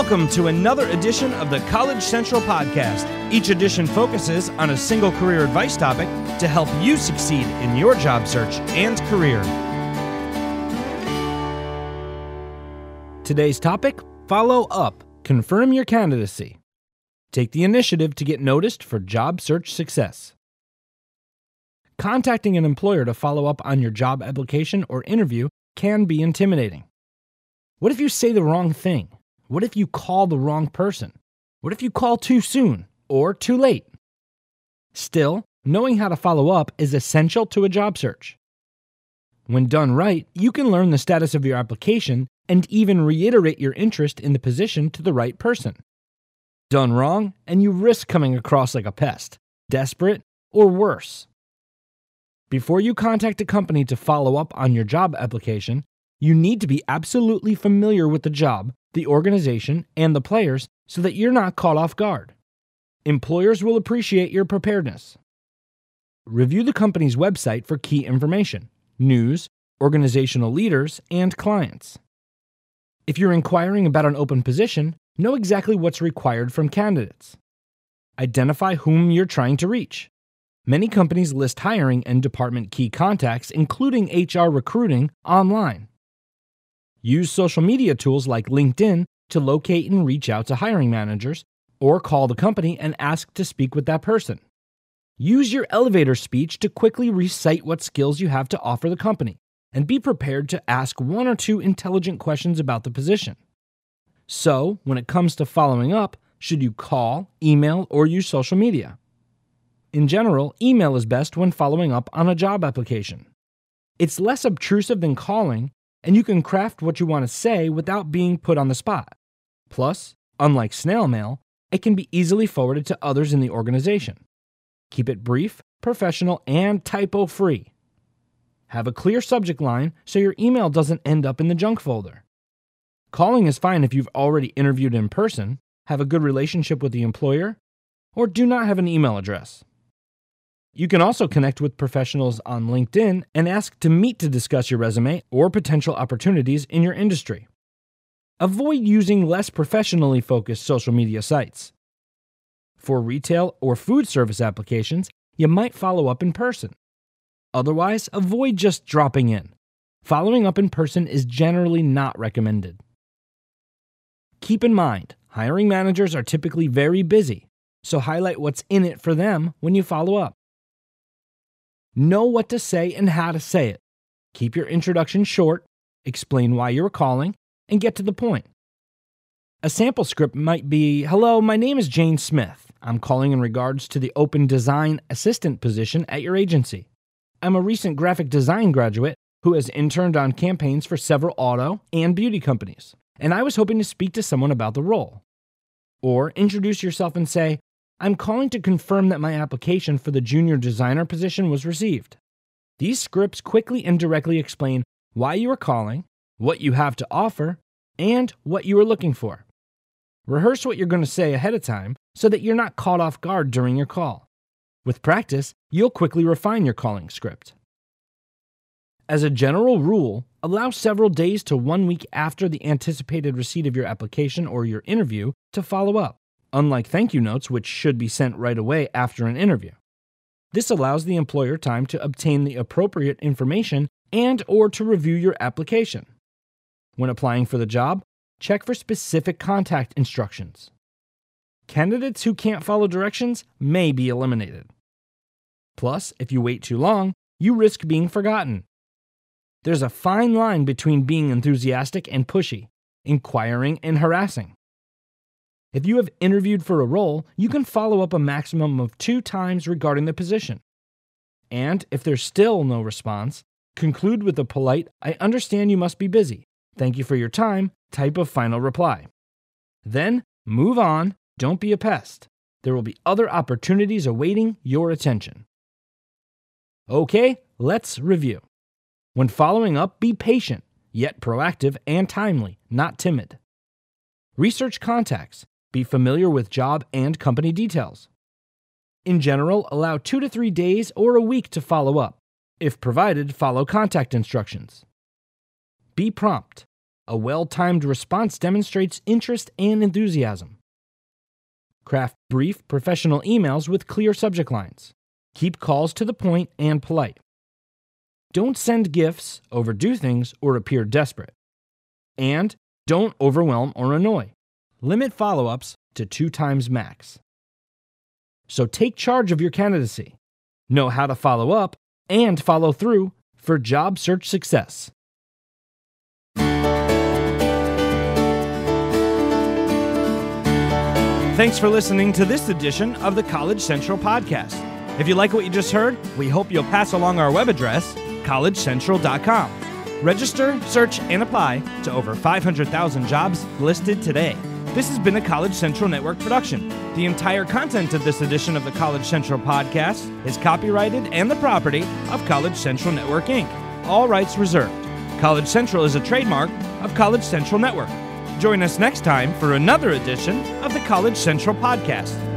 Welcome to another edition of the College Central Podcast. Each edition focuses on a single career advice topic to help you succeed in your job search and career. Today's topic Follow up. Confirm your candidacy. Take the initiative to get noticed for job search success. Contacting an employer to follow up on your job application or interview can be intimidating. What if you say the wrong thing? What if you call the wrong person? What if you call too soon or too late? Still, knowing how to follow up is essential to a job search. When done right, you can learn the status of your application and even reiterate your interest in the position to the right person. Done wrong, and you risk coming across like a pest, desperate, or worse. Before you contact a company to follow up on your job application, you need to be absolutely familiar with the job the organization, and the players so that you're not caught off guard. Employers will appreciate your preparedness. Review the company's website for key information, news, organizational leaders, and clients. If you're inquiring about an open position, know exactly what's required from candidates. Identify whom you're trying to reach. Many companies list hiring and department key contacts, including HR recruiting, online. Use social media tools like LinkedIn to locate and reach out to hiring managers, or call the company and ask to speak with that person. Use your elevator speech to quickly recite what skills you have to offer the company, and be prepared to ask one or two intelligent questions about the position. So, when it comes to following up, should you call, email, or use social media? In general, email is best when following up on a job application. It's less obtrusive than calling and you can craft what you want to say without being put on the spot. Plus, unlike snail mail, it can be easily forwarded to others in the organization. Keep it brief, professional, and typo free. Have a clear subject line so your email doesn't end up in the junk folder. Calling is fine if you've already interviewed in person, have a good relationship with the employer, or do not have an email address. You can also connect with professionals on LinkedIn and ask to meet to discuss your resume or potential opportunities in your industry. Avoid using less professionally focused social media sites. For retail or food service applications, you might follow up in person. Otherwise, avoid just dropping in. Following up in person is generally not recommended. Keep in mind, hiring managers are typically very busy, so highlight what's in it for them when you follow up. Know what to say and how to say it. Keep your introduction short, explain why you're calling, and get to the point. A sample script might be Hello, my name is Jane Smith. I'm calling in regards to the open design assistant position at your agency. I'm a recent graphic design graduate who has interned on campaigns for several auto and beauty companies, and I was hoping to speak to someone about the role. Or introduce yourself and say, I'm calling to confirm that my application for the junior designer position was received. These scripts quickly and directly explain why you are calling, what you have to offer, and what you are looking for. Rehearse what you're going to say ahead of time so that you're not caught off guard during your call. With practice, you'll quickly refine your calling script. As a general rule, allow several days to one week after the anticipated receipt of your application or your interview to follow up unlike thank you notes, which should be sent right away after an interview. This allows the employer time to obtain the appropriate information and or to review your application. When applying for the job, check for specific contact instructions. Candidates who can't follow directions may be eliminated. Plus, if you wait too long, you risk being forgotten. There's a fine line between being enthusiastic and pushy, inquiring and harassing. If you have interviewed for a role, you can follow up a maximum of two times regarding the position. And if there's still no response, conclude with a polite, I understand you must be busy. Thank you for your time type of final reply. Then move on, don't be a pest. There will be other opportunities awaiting your attention. Okay, let's review. When following up, be patient, yet proactive and timely, not timid. Research contacts. Be familiar with job and company details. In general, allow two to three days or a week to follow up. If provided, follow contact instructions. Be prompt. A well timed response demonstrates interest and enthusiasm. Craft brief, professional emails with clear subject lines. Keep calls to the point and polite. Don't send gifts, overdo things, or appear desperate. And don't overwhelm or annoy. Limit follow ups to two times max. So take charge of your candidacy. Know how to follow up and follow through for job search success. Thanks for listening to this edition of the College Central Podcast. If you like what you just heard, we hope you'll pass along our web address, collegecentral.com. Register, search, and apply to over 500,000 jobs listed today. This has been a College Central Network production. The entire content of this edition of the College Central podcast is copyrighted and the property of College Central Network Inc., all rights reserved. College Central is a trademark of College Central Network. Join us next time for another edition of the College Central Podcast.